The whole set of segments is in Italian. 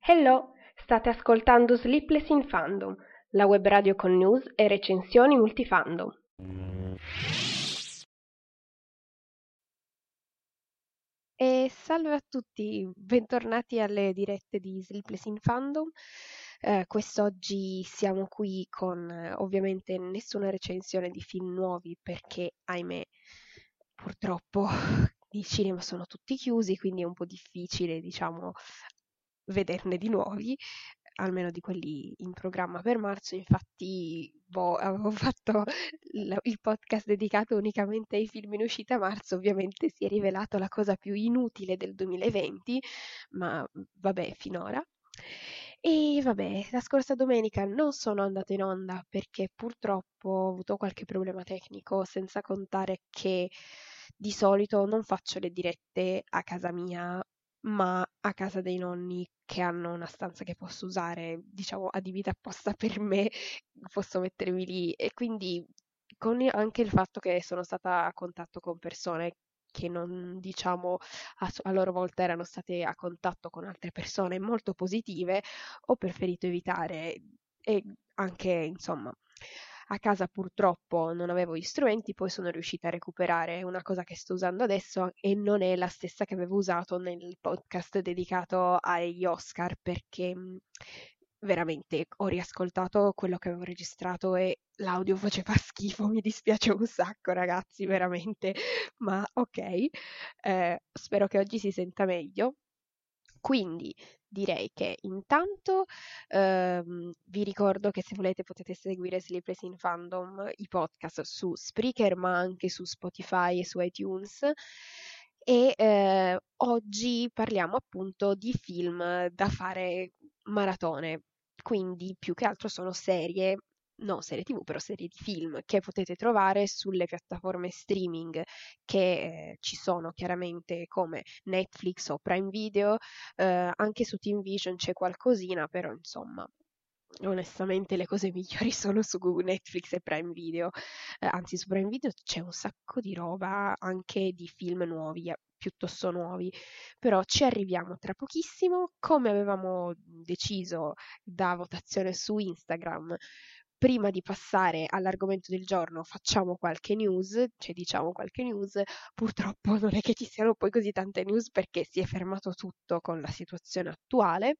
Hello, state ascoltando Sleepless in Fandom, la web radio con news e recensioni multifandom. E salve a tutti, bentornati alle dirette di Sleepless in Fandom. Eh, quest'oggi siamo qui con eh, ovviamente nessuna recensione di film nuovi perché, ahimè, purtroppo i cinema sono tutti chiusi, quindi è un po' difficile, diciamo, vederne di nuovi almeno di quelli in programma per marzo, infatti boh, avevo fatto il podcast dedicato unicamente ai film in uscita a marzo, ovviamente si è rivelato la cosa più inutile del 2020, ma vabbè, finora. E vabbè, la scorsa domenica non sono andata in onda perché purtroppo ho avuto qualche problema tecnico, senza contare che di solito non faccio le dirette a casa mia ma a casa dei nonni che hanno una stanza che posso usare, diciamo, adibita apposta per me, posso mettermi lì. E quindi con anche il fatto che sono stata a contatto con persone che non diciamo a, a, loro volta erano state a contatto con altre persone molto positive, ho preferito evitare e anche insomma a casa purtroppo non avevo gli strumenti, poi sono riuscita a recuperare una cosa che sto usando adesso e non è la stessa che avevo usato nel podcast dedicato agli Oscar perché veramente ho riascoltato quello che avevo registrato e l'audio faceva schifo, mi dispiace un sacco ragazzi, veramente, ma ok, eh, spero che oggi si senta meglio. Quindi direi che intanto ehm, vi ricordo che se volete potete seguire Sleepless in Fandom, i podcast su Spreaker ma anche su Spotify e su iTunes. E eh, oggi parliamo appunto di film da fare maratone, quindi più che altro sono serie no serie tv, però serie di film che potete trovare sulle piattaforme streaming che eh, ci sono chiaramente come Netflix o Prime Video, eh, anche su Team Vision c'è qualcosina, però insomma onestamente le cose migliori sono su Netflix e Prime Video, eh, anzi su Prime Video c'è un sacco di roba anche di film nuovi, eh, piuttosto nuovi, però ci arriviamo tra pochissimo, come avevamo deciso da votazione su Instagram prima di passare all'argomento del giorno facciamo qualche news, cioè diciamo qualche news, purtroppo non è che ci siano poi così tante news perché si è fermato tutto con la situazione attuale.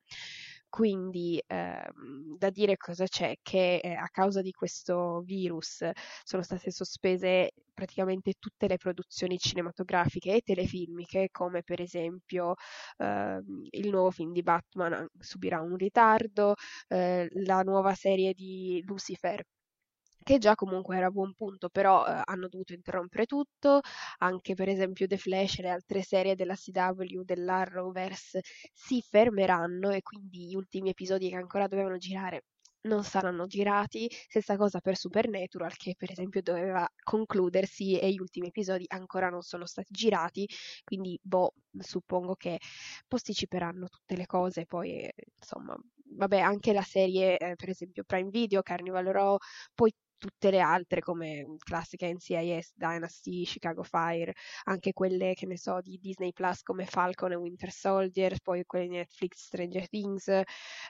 Quindi ehm, da dire cosa c'è? Che eh, a causa di questo virus sono state sospese praticamente tutte le produzioni cinematografiche e telefilmiche, come per esempio ehm, il nuovo film di Batman subirà un ritardo, eh, la nuova serie di Lucifer che già comunque era a buon punto, però eh, hanno dovuto interrompere tutto, anche per esempio The Flash e le altre serie della CW, dell'Arrowverse si fermeranno e quindi gli ultimi episodi che ancora dovevano girare non saranno girati, stessa cosa per Supernatural che per esempio doveva concludersi e gli ultimi episodi ancora non sono stati girati, quindi boh, suppongo che posticiperanno tutte le cose, poi eh, insomma, vabbè, anche la serie eh, per esempio Prime Video, Carnival Row, poi tutte le altre come classica NCIS, Dynasty, Chicago Fire, anche quelle che ne so di Disney Plus come Falcon e Winter Soldier, poi quelle di Netflix Stranger Things,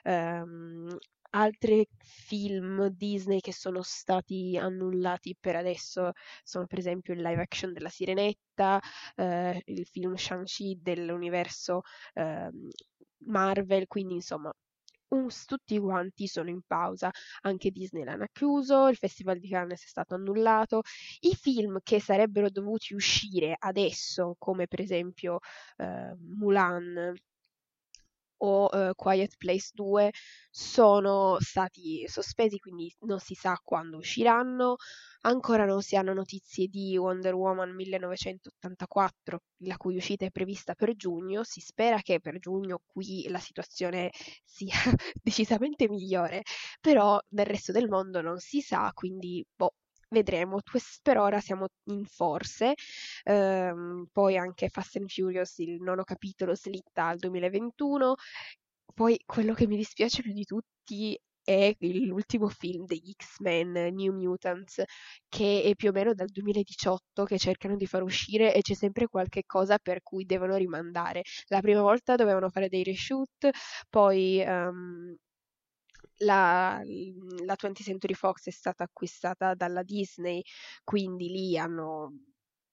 um, altri film Disney che sono stati annullati per adesso sono per esempio il live action della Sirenetta, eh, il film Shang-Chi dell'universo eh, Marvel, quindi insomma un, tutti quanti sono in pausa, anche Disneyland ha chiuso, il Festival di Cannes è stato annullato, i film che sarebbero dovuti uscire adesso, come per esempio eh, Mulan o uh, Quiet Place 2 sono stati sospesi, quindi non si sa quando usciranno. Ancora non si hanno notizie di Wonder Woman 1984, la cui uscita è prevista per giugno. Si spera che per giugno qui la situazione sia decisamente migliore, però nel resto del mondo non si sa, quindi boh, vedremo. Per ora siamo in forse, ehm, poi anche Fast and Furious, il nono capitolo, slitta al 2021. Poi quello che mi dispiace più di tutti è l'ultimo film degli X-Men New Mutants, che è più o meno dal 2018 che cercano di far uscire e c'è sempre qualche cosa per cui devono rimandare. La prima volta dovevano fare dei reshoot, poi um, la, la 20th Century Fox è stata acquistata dalla Disney, quindi lì hanno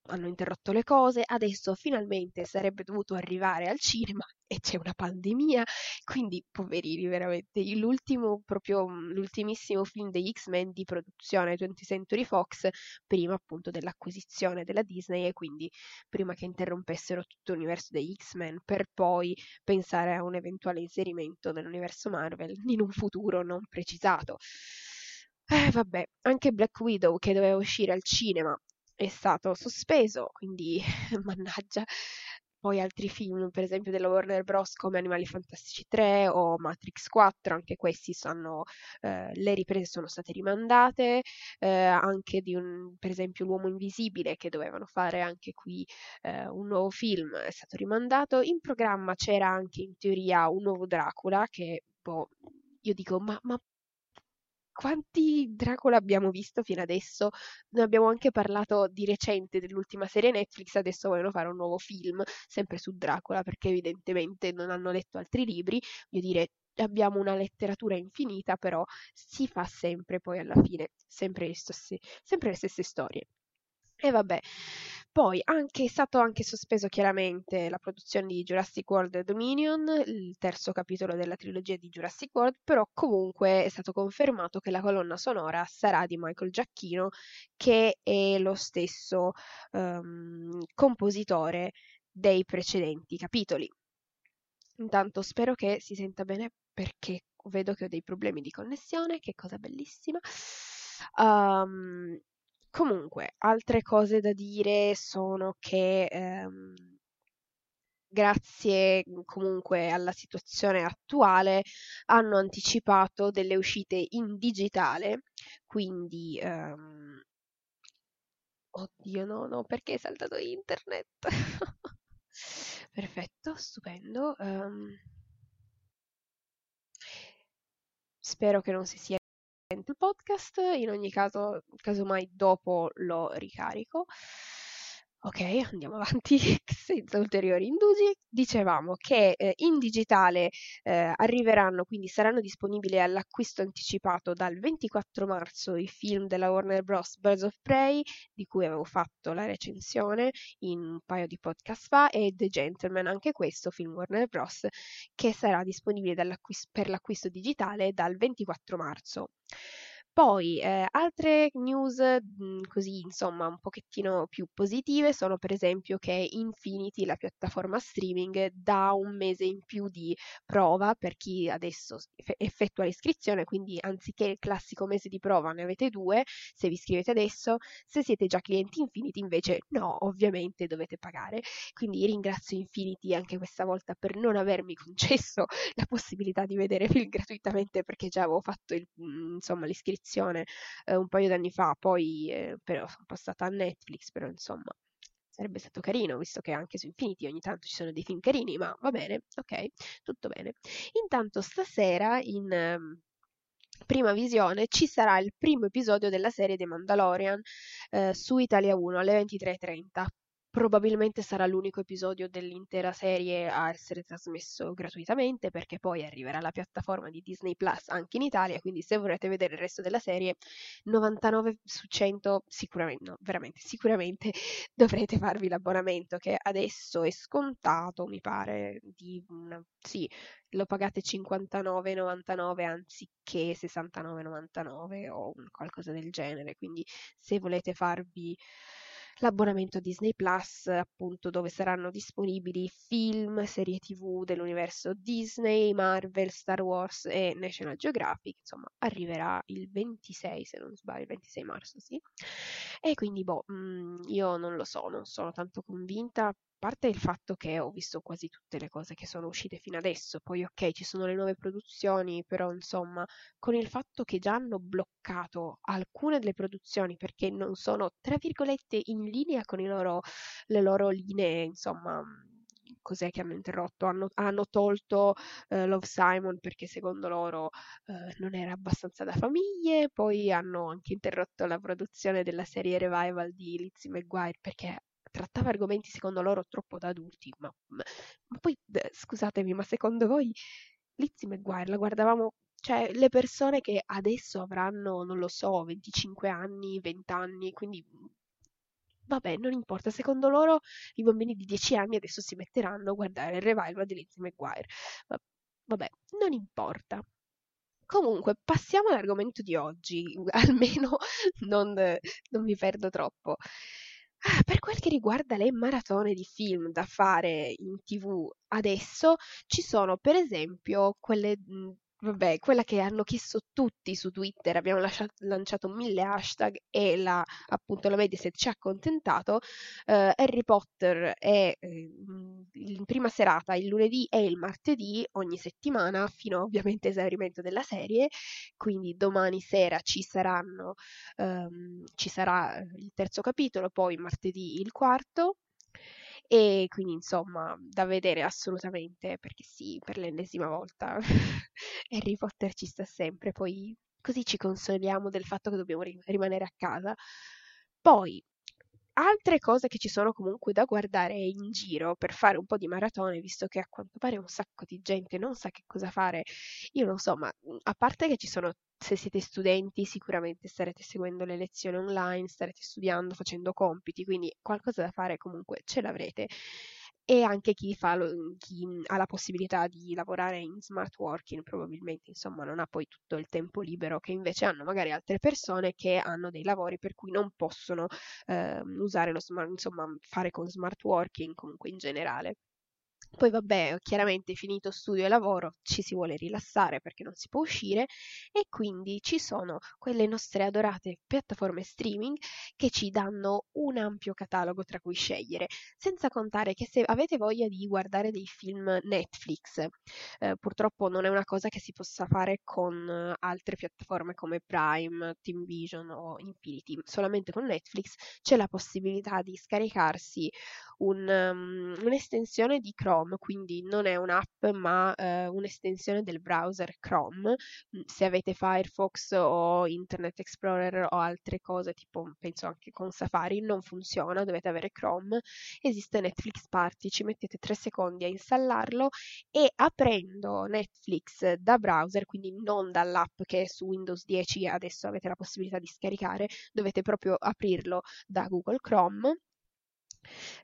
hanno interrotto le cose, adesso finalmente sarebbe dovuto arrivare al cinema e c'è una pandemia, quindi poverini veramente. L'ultimo, proprio l'ultimissimo film degli X-Men di produzione 20th Century Fox, prima appunto dell'acquisizione della Disney e quindi prima che interrompessero tutto l'universo degli X-Men per poi pensare a un eventuale inserimento nell'universo Marvel in un futuro non precisato. Eh, vabbè, anche Black Widow che doveva uscire al cinema è stato sospeso, quindi mannaggia. Poi altri film, per esempio della Warner Bros. come Animali Fantastici 3 o Matrix 4, anche questi sono, eh, le riprese sono state rimandate, eh, anche di un, per esempio L'Uomo Invisibile che dovevano fare anche qui eh, un nuovo film è stato rimandato. In programma c'era anche in teoria un nuovo Dracula che, boh, io dico, ma, ma quanti Dracula abbiamo visto fino adesso? Noi abbiamo anche parlato di recente dell'ultima serie Netflix, adesso vogliono fare un nuovo film sempre su Dracula perché evidentemente non hanno letto altri libri. Voglio dire, abbiamo una letteratura infinita, però si fa sempre poi alla fine, sempre stesse, sempre le stesse storie. E vabbè, poi anche, è stato anche sospeso chiaramente la produzione di Jurassic World Dominion, il terzo capitolo della trilogia di Jurassic World, però comunque è stato confermato che la colonna sonora sarà di Michael Giacchino, che è lo stesso um, compositore dei precedenti capitoli. Intanto spero che si senta bene perché vedo che ho dei problemi di connessione, che cosa bellissima. Um, Comunque, altre cose da dire sono che ehm, grazie comunque alla situazione attuale hanno anticipato delle uscite in digitale, quindi ehm... oddio no, no, perché è saltato internet? Perfetto, stupendo. Um... Spero che non si sia il podcast, in ogni caso, casomai dopo lo ricarico. Ok, andiamo avanti senza ulteriori indugi. Dicevamo che eh, in digitale eh, arriveranno, quindi saranno disponibili all'acquisto anticipato dal 24 marzo i film della Warner Bros. Birds of Prey, di cui avevo fatto la recensione in un paio di podcast fa, e The Gentleman, anche questo film Warner Bros., che sarà disponibile per l'acquisto digitale dal 24 marzo. Poi eh, altre news mh, mhmm, così insomma un pochettino più positive sono per esempio che Infinity, la piattaforma streaming, dà un mese in più di prova per chi adesso effettua l'iscrizione, quindi anziché il classico mese di prova ne avete due se vi iscrivete adesso, se siete già clienti Infinity invece no, ovviamente dovete pagare. Quindi ringrazio Infinity anche questa volta per non avermi concesso la possibilità di vedere film gratuitamente perché già avevo fatto il, mhmm, insomma l'iscrizione trascrizione eh, un paio d'anni fa, poi eh, però sono passata a Netflix, però insomma sarebbe stato carino, visto che anche su Infinity ogni tanto ci sono dei film carini, ma va bene, ok, tutto bene. Intanto stasera in... Um, prima visione ci sarà il primo episodio della serie The Mandalorian eh, su Italia 1 alle 23.30 probabilmente sarà l'unico episodio dell'intera serie a essere trasmesso gratuitamente perché poi arriverà la piattaforma di Disney Plus anche in Italia, quindi se vorrete vedere il resto della serie 99 su 100 sicuramente, no, veramente sicuramente dovrete farvi l'abbonamento che adesso è scontato, mi pare di una, sì, lo pagate 59,99 anziché 69,99 o qualcosa del genere, quindi se volete farvi l'abbonamento Disney Plus, appunto dove saranno disponibili film, serie tv dell'universo Disney, Marvel, Star Wars e National Geographic, insomma arriverà il 26 se non sbaglio, il 26 marzo, sì. E quindi boh, mh, mm, io non lo so, non sono tanto convinta parte il fatto che ho visto quasi tutte le cose che sono uscite fino adesso, poi ok, ci sono le nuove produzioni, però insomma, con il fatto che già hanno bloccato alcune delle produzioni perché non sono, tra virgolette, in linea con loro, le loro linee, insomma, cos'è che hanno interrotto? Hanno, hanno tolto eh, Love Simon perché secondo loro eh, non era abbastanza da famiglie, poi hanno anche interrotto la produzione della serie revival di Lizzie McGuire perché trattava argomenti secondo loro troppo da adulti, ma, ma, ma poi scusatemi, ma secondo voi Lizzie McGuire la guardavamo cioè le persone che adesso avranno, non lo so, 25 anni, 20 anni, quindi vabbè, non importa, secondo loro i bambini di 10 anni adesso si metteranno a guardare il revival di Lizzie McGuire. Vabbè, non importa. Comunque, passiamo all'argomento di oggi, almeno non, non mi perdo troppo. Per quel che riguarda le maratone di film da fare in TV adesso, ci sono per esempio quelle mh, Vabbè, quella che hanno chiesto tutti su Twitter, abbiamo lasciato, lanciato mille hashtag e la, appunto la Mediaset ci ha accontentato. Uh, Harry Potter è eh, in prima serata il lunedì e il martedì ogni settimana, fino ovviamente all'esaurimento della serie. Quindi domani sera ci saranno, um, ci sarà il terzo capitolo, poi martedì il quarto e quindi insomma da vedere assolutamente perché sì, per l'ennesima volta Harry Potter ci sta sempre, poi così ci consoliamo del fatto che dobbiamo rimanere a casa. Poi altre cose che ci sono comunque da guardare in giro per fare un po' di maratone, visto che a quanto pare un sacco di gente non sa che cosa fare. Io non so, ma a parte che ci sono se siete studenti sicuramente starete seguendo le lezioni online, starete studiando, facendo compiti, quindi qualcosa da fare comunque ce l'avrete. E anche chi, fa chi ha la possibilità di lavorare in smart working probabilmente insomma non ha poi tutto il tempo libero che invece hanno magari altre persone che hanno dei lavori per cui non possono eh, usare lo smart, insomma fare con smart working comunque in generale. Poi vabbè, chiaramente finito studio e lavoro ci si vuole rilassare perché non si può uscire e quindi ci sono quelle nostre adorate piattaforme streaming che ci danno un ampio catalogo tra cui scegliere, senza contare che se avete voglia di guardare dei film Netflix, eh, purtroppo non è una cosa che si possa fare con altre piattaforme come Prime, Team Vision o Infinity, solamente con Netflix c'è la possibilità di scaricarsi un, um, un'estensione di Chrome, quindi non è un'app ma uh, un'estensione del browser Chrome. Mm, se avete Firefox o Internet Explorer o altre cose, tipo penso anche con Safari, non funziona, dovete avere Chrome. Esiste Netflix Party, ci mettete 3 secondi a installarlo e aprendo Netflix da browser, quindi non dall'app che su Windows 10 adesso avete la possibilità di scaricare, dovete proprio aprirlo da Google Chrome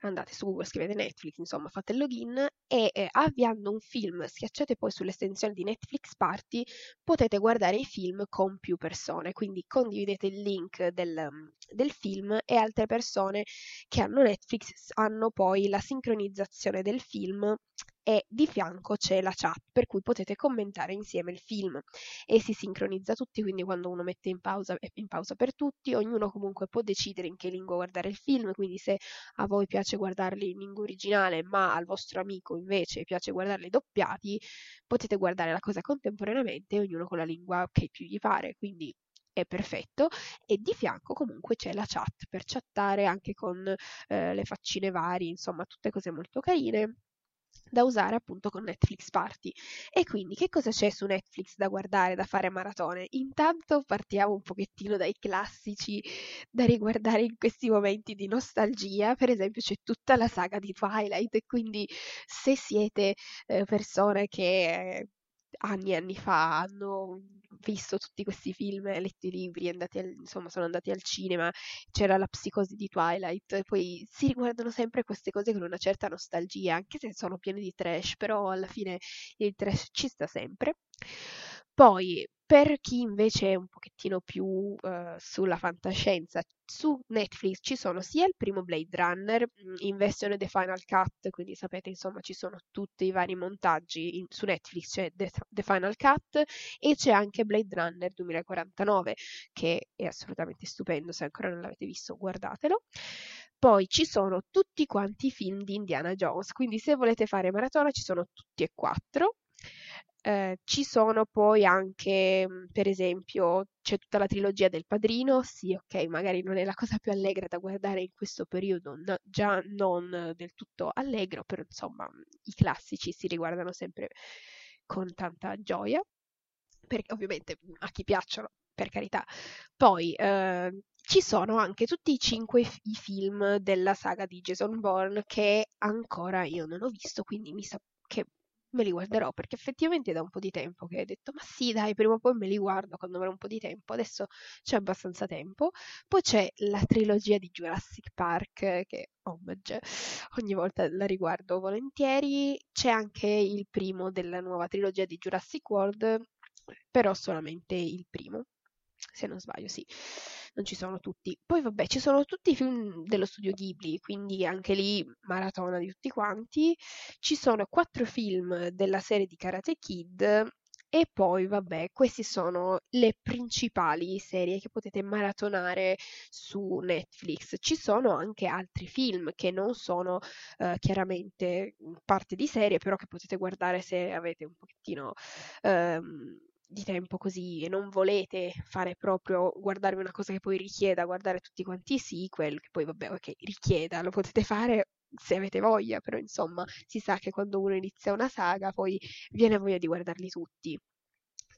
andate su Google, scrivete Netflix, insomma fate il login e eh, avviando un film, schiacciate poi sull'estensione di Netflix Party, potete guardare i film con più persone, quindi condividete il link del, del film e altre persone che hanno Netflix hanno poi la sincronizzazione del film e di fianco c'è la chat per cui potete commentare insieme il film. E si sincronizza tutti, quindi quando uno mette in pausa è in pausa per tutti, ognuno comunque può decidere in che lingua guardare il film, quindi se a voi piace guardarli in lingua originale ma al vostro amico invece piace guardarli doppiati, potete guardare la cosa contemporaneamente, ognuno con la lingua che più gli pare, quindi è perfetto. E di fianco comunque c'è la chat per chattare anche con eh, le faccine varie, insomma tutte cose molto carine da usare appunto con Netflix Party. E quindi che cosa c'è su Netflix da guardare, da fare maratone? Intanto partiamo un pochettino dai classici da riguardare in questi momenti di nostalgia, per esempio c'è tutta la saga di Twilight, quindi se siete eh, persone che eh, anni e anni fa hanno visto tutti questi film, letto i libri, al, insomma sono andati al cinema, c'era la psicosi di Twilight, e poi si riguardano sempre queste cose con una certa nostalgia, anche se sono piene di trash, però alla fine il trash ci sta sempre. Poi, per chi invece è un pochettino più uh, sulla fantascienza, su Netflix ci sono sia il primo Blade Runner mm, in versione The Final Cut, quindi sapete insomma ci sono tutti i vari montaggi, in, su Netflix c'è The, The, Final Cut e c'è anche Blade Runner 2049 che è assolutamente stupendo, se ancora non l'avete visto guardatelo. Poi ci sono tutti quanti i film di Indiana Jones, quindi se volete fare maratona ci sono tutti e quattro Eh, ci sono poi anche, mm, per esempio, c'è tutta la trilogia del Padrino, sì, ok, magari non è la cosa più allegra da guardare in questo periodo, no, già non del tutto allegro, però insomma i classici si riguardano sempre con tanta gioia, perché ovviamente a chi piacciono, per carità. Poi eh, ci sono anche tutti i cinque i film della saga di Jason Bourne che ancora io non ho visto, quindi mi sa che me li guarderò perché effettivamente è da un po' di tempo che hai detto ma sì dai prima o poi me li guardo quando avrò un po' di tempo adesso c'è abbastanza tempo. Poi c'è la trilogia di Jurassic Park che homage ogni volta la riguardo volentieri. C'è anche il primo della nuova trilogia di Jurassic World però solamente il primo se non sbaglio sì non ci sono tutti. Poi vabbè, ci sono tutti i film dello studio Ghibli, quindi anche lì maratona di tutti quanti. Ci sono quattro film della serie di Karate Kid e poi, vabbè, queste sono le principali serie che potete maratonare su Netflix. Ci sono anche altri film che non sono uh, chiaramente parte di serie, però che potete guardare se avete un pochettino... Um, di tempo così e non volete fare proprio guardarvi una cosa che poi richieda guardare tutti quanti i sequel, che poi vabbè, ok, richieda, lo potete fare se avete voglia, però insomma si sa che quando uno inizia una saga poi viene voglia di guardarli tutti.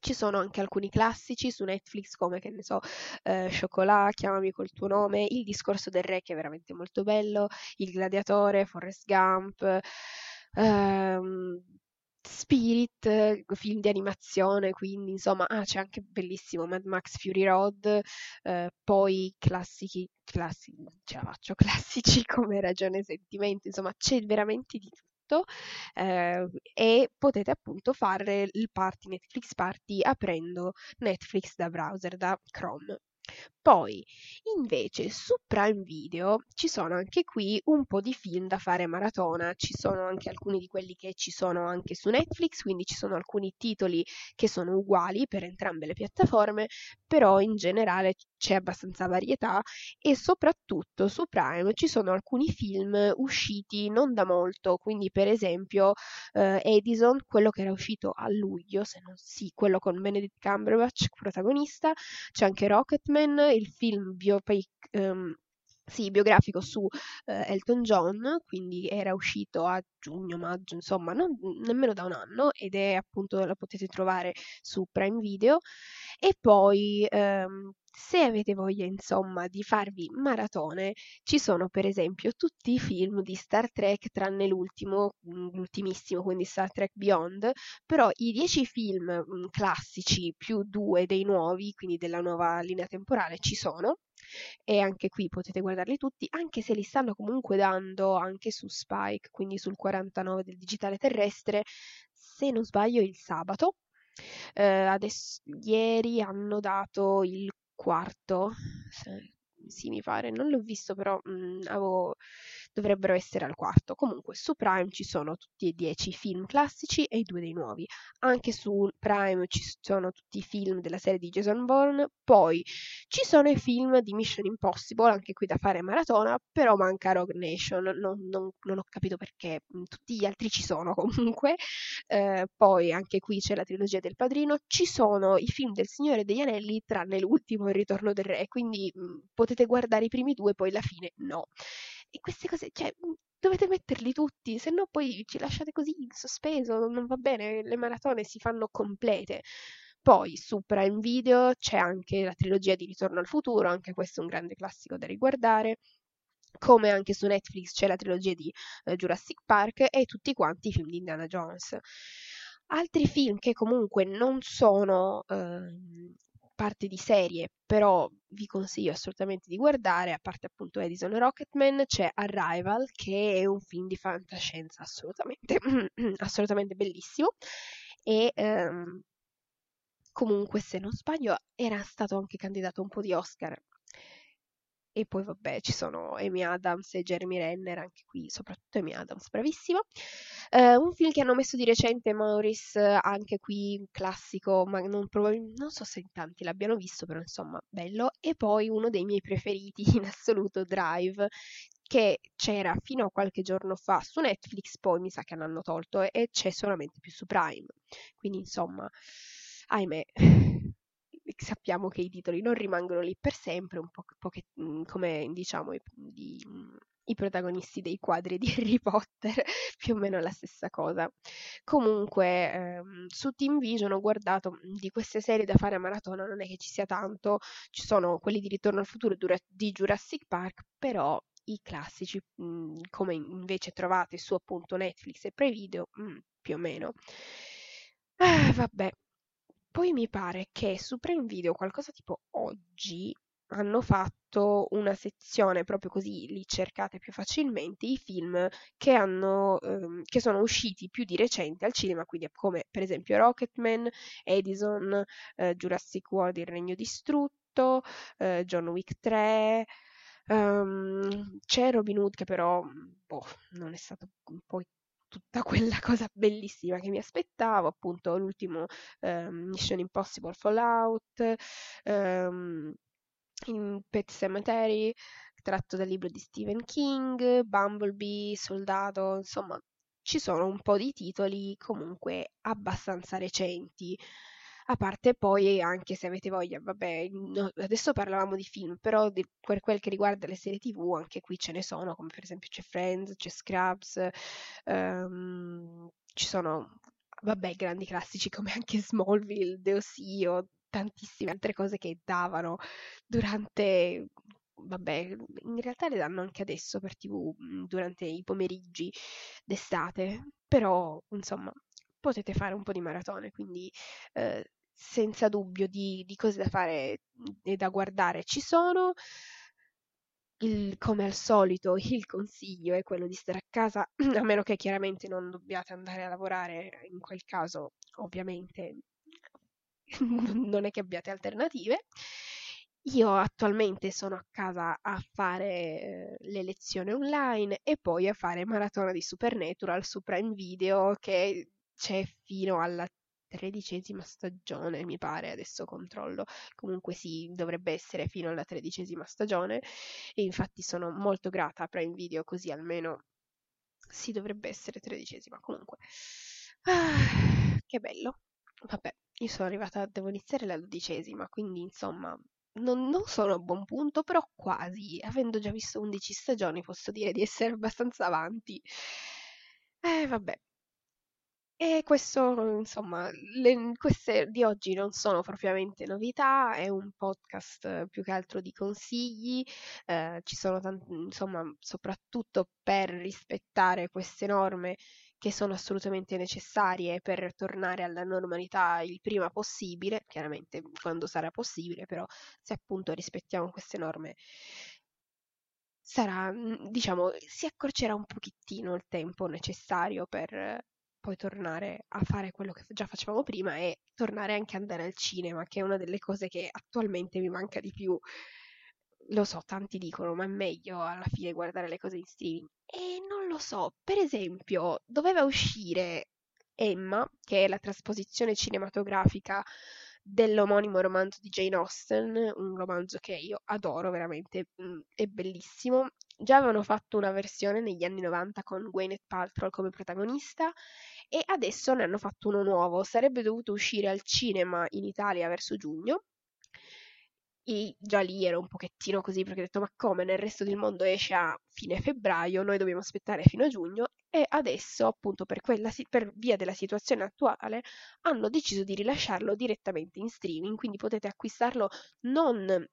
Ci sono anche alcuni classici su Netflix come, che ne so, eh, Chocolat, Chiamami col tuo nome, Il discorso del re che è veramente molto bello, Il gladiatore, Forrest Gump, ehm, Spirit, film di animazione, quindi insomma, ah, c'è anche bellissimo Mad Max Fury Road, eh, poi classici, classici, ce la faccio, classici come Ragione e Sentimento, insomma, c'è veramente di tutto eh, e potete appunto fare il party Netflix Party aprendo Netflix da browser, da Chrome. Poi, invece, su Prime Video ci sono anche qui un po' di film da fare maratona, ci sono anche alcuni di quelli che ci sono anche su Netflix, quindi ci sono alcuni titoli che sono uguali per entrambe le piattaforme, però in generale c'è abbastanza varietà e soprattutto su Prime ci sono alcuni film usciti non da molto, quindi per esempio eh, Edison, quello che era uscito a luglio, se non sì, quello con Benedict Cumberbatch protagonista, c'è anche Rocketman, il film biopic um, sì, biografico su eh, Elton John, quindi era uscito a giugno, maggio, insomma, non, nemmeno da un anno ed è appunto, la potete trovare su Prime Video. E poi ehm, se avete voglia, insomma, di farvi maratone, ci sono per esempio tutti i film di Star Trek, tranne l'ultimo, mm, l'ultimissimo, quindi Star Trek Beyond, però i dieci film mm, classici più due dei nuovi, quindi della nuova linea temporale, ci sono. E anche qui potete guardarli tutti, anche se li stanno comunque dando anche su Spike, quindi sul 49 del digitale terrestre, se non sbaglio il sabato. Eh, adesso, ieri hanno dato il quarto, sì mi pare, non l'ho visto però mh, mm, avevo dovrebbero essere al quarto. Comunque su Prime ci sono tutti e dieci i film classici e i due dei nuovi. Anche su Prime ci sono tutti i film della serie di Jason Bourne. Poi ci sono i film di Mission Impossible, anche qui da fare maratona, però manca Rogue Nation. Non, non, non ho capito perché. Mm, tutti gli altri ci sono comunque. Eh, poi anche qui c'è la trilogia del Padrino. Ci sono i film del Signore degli Anelli, tranne l'ultimo, Il Ritorno del Re. Quindi mh, mm, potete guardare i primi due, poi la fine no. E queste cose, cioè, mhmm, dovete metterli tutti, se no poi ci lasciate così in sospeso, non va bene, le maratone si fanno complete. Poi su Prime Video c'è anche la trilogia di Ritorno al futuro, anche questo è un grande classico da riguardare. Come anche su Netflix c'è la trilogia di eh, Jurassic Park e tutti quanti i film di Indiana Jones. Altri film che comunque non sono eh, parte di serie, però vi consiglio assolutamente di guardare, a parte appunto Edison e Rocketman, c'è Arrival, che è un film di fantascienza assolutamente, assolutamente bellissimo. E ehm, comunque, se non sbaglio, era stato anche candidato un po' di Oscar e poi vabbè ci sono Amy Adams e Jeremy Renner, anche qui soprattutto Amy Adams, bravissima. Uh, un film che hanno messo di recente Maurice, anche qui classico, ma non, non so se in tanti l'abbiano visto, però insomma bello. E poi uno dei miei preferiti in assoluto, Drive, che c'era fino a qualche giorno fa su Netflix, poi mi sa che l'hanno tolto e c'è solamente più su Prime. Quindi insomma, ahimè, sappiamo che i titoli non rimangono lì per sempre, un po', po che, come diciamo i, di, i protagonisti dei quadri di Harry Potter, più o meno la stessa cosa. Comunque, ehm, su Team Vision ho guardato di queste serie da fare a maratona, non è che ci sia tanto, ci sono quelli di Ritorno al futuro di Jurassic Park, però i classici, mh, come invece trovate su appunto Netflix e Prevideo, mh, più o meno. Ah, vabbè. Poi mi pare che su Prime Video qualcosa tipo oggi hanno fatto una sezione proprio così li cercate più facilmente i film che, hanno, ehm, che sono usciti più di recente al cinema, quindi come per esempio Rocketman, Edison, eh, Jurassic World Il Regno Distrutto, eh, John Wick 3, um, c'è Robin Hood che però boh, non è stato poi tutta quella cosa bellissima che mi aspettavo, appunto l'ultimo um, Mission Impossible Fallout, um, in Pet Cemetery, tratto dal libro di Stephen King, Bumblebee, Soldato, insomma, ci sono un po' di titoli comunque abbastanza recenti. A parte poi, anche se avete voglia, vabbè, no, adesso parlavamo di film, però di, per quel che riguarda le serie TV, anche qui ce ne sono, come per esempio c'è Friends, c'è Scrubs, um, ci sono, vabbè, grandi classici come anche Smallville, The O.C.O., tantissime altre cose che davano durante vabbè, in realtà le danno anche adesso per TV mhmm, durante i pomeriggi d'estate, però insomma potete fare un po' di maratone, quindi eh, senza dubbio di, di, cose da fare e da guardare ci sono. Il, come al solito il consiglio è quello di stare a casa, a meno che chiaramente non dobbiate andare a lavorare, in quel caso ovviamente non è che abbiate alternative. Io attualmente sono a casa a fare eh, le lezioni online e poi a fare maratona di Supernatural su Prime Video che c'è fino alla tredicesima stagione, mi pare, adesso controllo. Comunque sì, dovrebbe essere fino alla tredicesima stagione e infatti sono molto grata a Prime Video così almeno sì, dovrebbe essere tredicesima comunque. Ah, che bello. Vabbè, io sono arrivata, devo iniziare la dodicesima, quindi insomma non, non, sono a buon punto, però quasi. Avendo già visto 11 stagioni, posso dire di essere abbastanza avanti. Eh, vabbè. E questo, insomma, le, queste di oggi non sono propriamente novità, è un podcast più che altro di consigli, eh, ci sono tanti, insomma, soprattutto per rispettare queste norme che sono assolutamente necessarie per tornare alla normalità il prima possibile, chiaramente quando sarà possibile, però se appunto rispettiamo queste norme sarà, mm, diciamo, si accorcerà un pochettino il tempo necessario per poi tornare a fare quello che già facevamo prima e tornare anche ad andare al cinema, che è una delle cose che attualmente mi manca di più lo so, tanti dicono, ma è meglio alla fine guardare le cose in streaming. E non lo so, per esempio, doveva uscire Emma, che è la trasposizione cinematografica dell'omonimo romanzo di Jane Austen, un romanzo che io adoro veramente, mm, è bellissimo. Già avevano fatto una versione negli anni 90 con Gwyneth Paltrow come protagonista e adesso ne hanno fatto uno nuovo. Sarebbe dovuto uscire al cinema in Italia verso giugno. E già lì ero un pochettino così perché ho detto ma come? Nel resto del mondo esce a fine febbraio, noi dobbiamo aspettare fino a giugno e adesso appunto per, quella, per via della situazione attuale hanno deciso di rilasciarlo direttamente in streaming, quindi potete acquistarlo non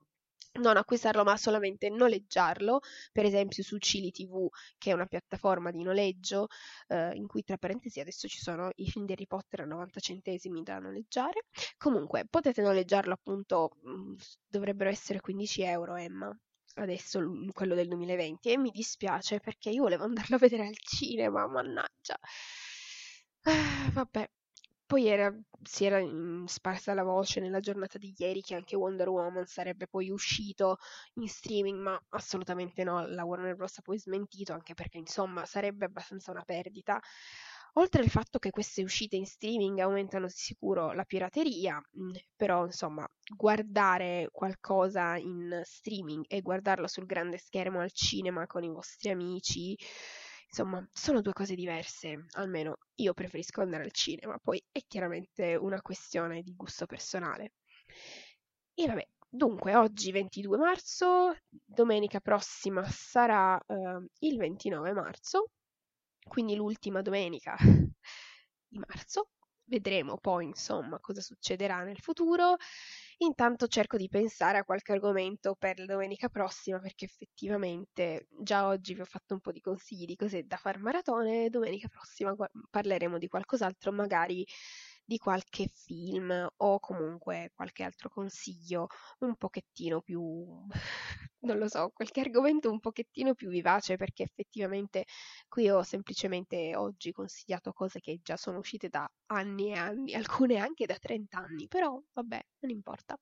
non acquistarlo ma solamente noleggiarlo, per esempio su Cili TV che è una piattaforma di noleggio eh, in cui tra parentesi adesso ci sono i film di Harry Potter a 90 centesimi da noleggiare. Comunque potete noleggiarlo appunto, mm, dovrebbero essere 15 euro Emma, adesso quello del 2020 e mi dispiace perché io volevo andarlo a vedere al cinema, mannaggia. Ah, vabbè, poi era, si era mhmm, sparsa la voce nella giornata di ieri che anche Wonder Woman sarebbe poi uscito in streaming, ma assolutamente no, la Warner Bros. ha poi smentito, anche perché insomma sarebbe abbastanza una perdita. Oltre al fatto che queste uscite in streaming aumentano di sicuro la pirateria, mm, però insomma, guardare qualcosa in streaming e guardarlo sul grande schermo al cinema con i vostri amici, insomma, sono due cose diverse. Almeno io preferisco andare al cinema, poi è chiaramente una questione di gusto personale. E vabbè, dunque, oggi 22 marzo, domenica prossima sarà eh, il 29 marzo quindi l'ultima domenica di marzo. Vedremo poi, insomma, cosa succederà nel futuro. Intanto cerco di pensare a qualche argomento per la domenica prossima, perché effettivamente già oggi vi ho fatto un po' di consigli di cose da far maratone. Domenica prossima parleremo di qualcos'altro, magari di qualche film o comunque qualche altro consiglio un pochettino più, non lo so, qualche argomento un pochettino più vivace perché effettivamente qui ho semplicemente oggi consigliato cose che già sono uscite da anni e anni, alcune anche da 30 anni, però vabbè, non importa.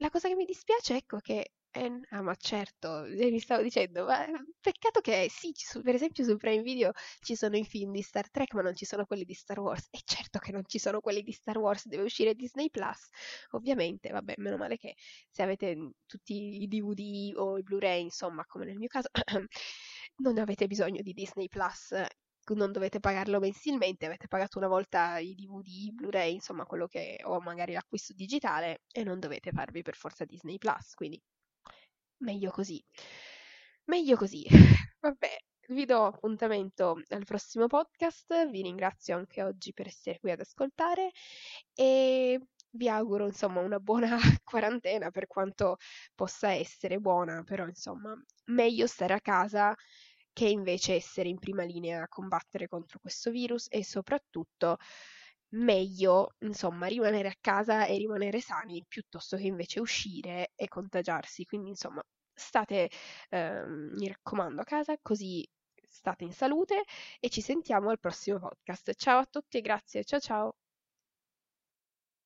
La cosa che mi dispiace ecco che eh, ah, ma certo, eh, mi stavo dicendo, ma peccato che sì, su, per esempio su Prime Video ci sono i film di Star Trek, ma non ci sono quelli di Star Wars. E certo che non ci sono quelli di Star Wars, deve uscire Disney Plus. Ovviamente, vabbè, meno male che se avete tutti i DVD o i Blu-ray, insomma, come nel mio caso, non avete bisogno di Disney Plus non dovete pagarlo mensilmente, avete pagato una volta i DVD, Blu-ray, insomma quello che o magari l'acquisto digitale e non dovete farvi per forza Disney Plus, quindi meglio così. Meglio così. Vabbè, vi do appuntamento al prossimo podcast, vi ringrazio anche oggi per essere qui ad ascoltare e vi auguro insomma una buona quarantena per quanto possa essere buona, però insomma meglio stare a casa che invece essere in prima linea a combattere contro questo virus e soprattutto meglio, insomma, rimanere a casa e rimanere sani piuttosto che invece uscire e contagiarsi. Quindi, insomma, state, eh, mi raccomando, a casa, così state in salute e ci sentiamo al prossimo podcast. Ciao a tutti e grazie, ciao ciao!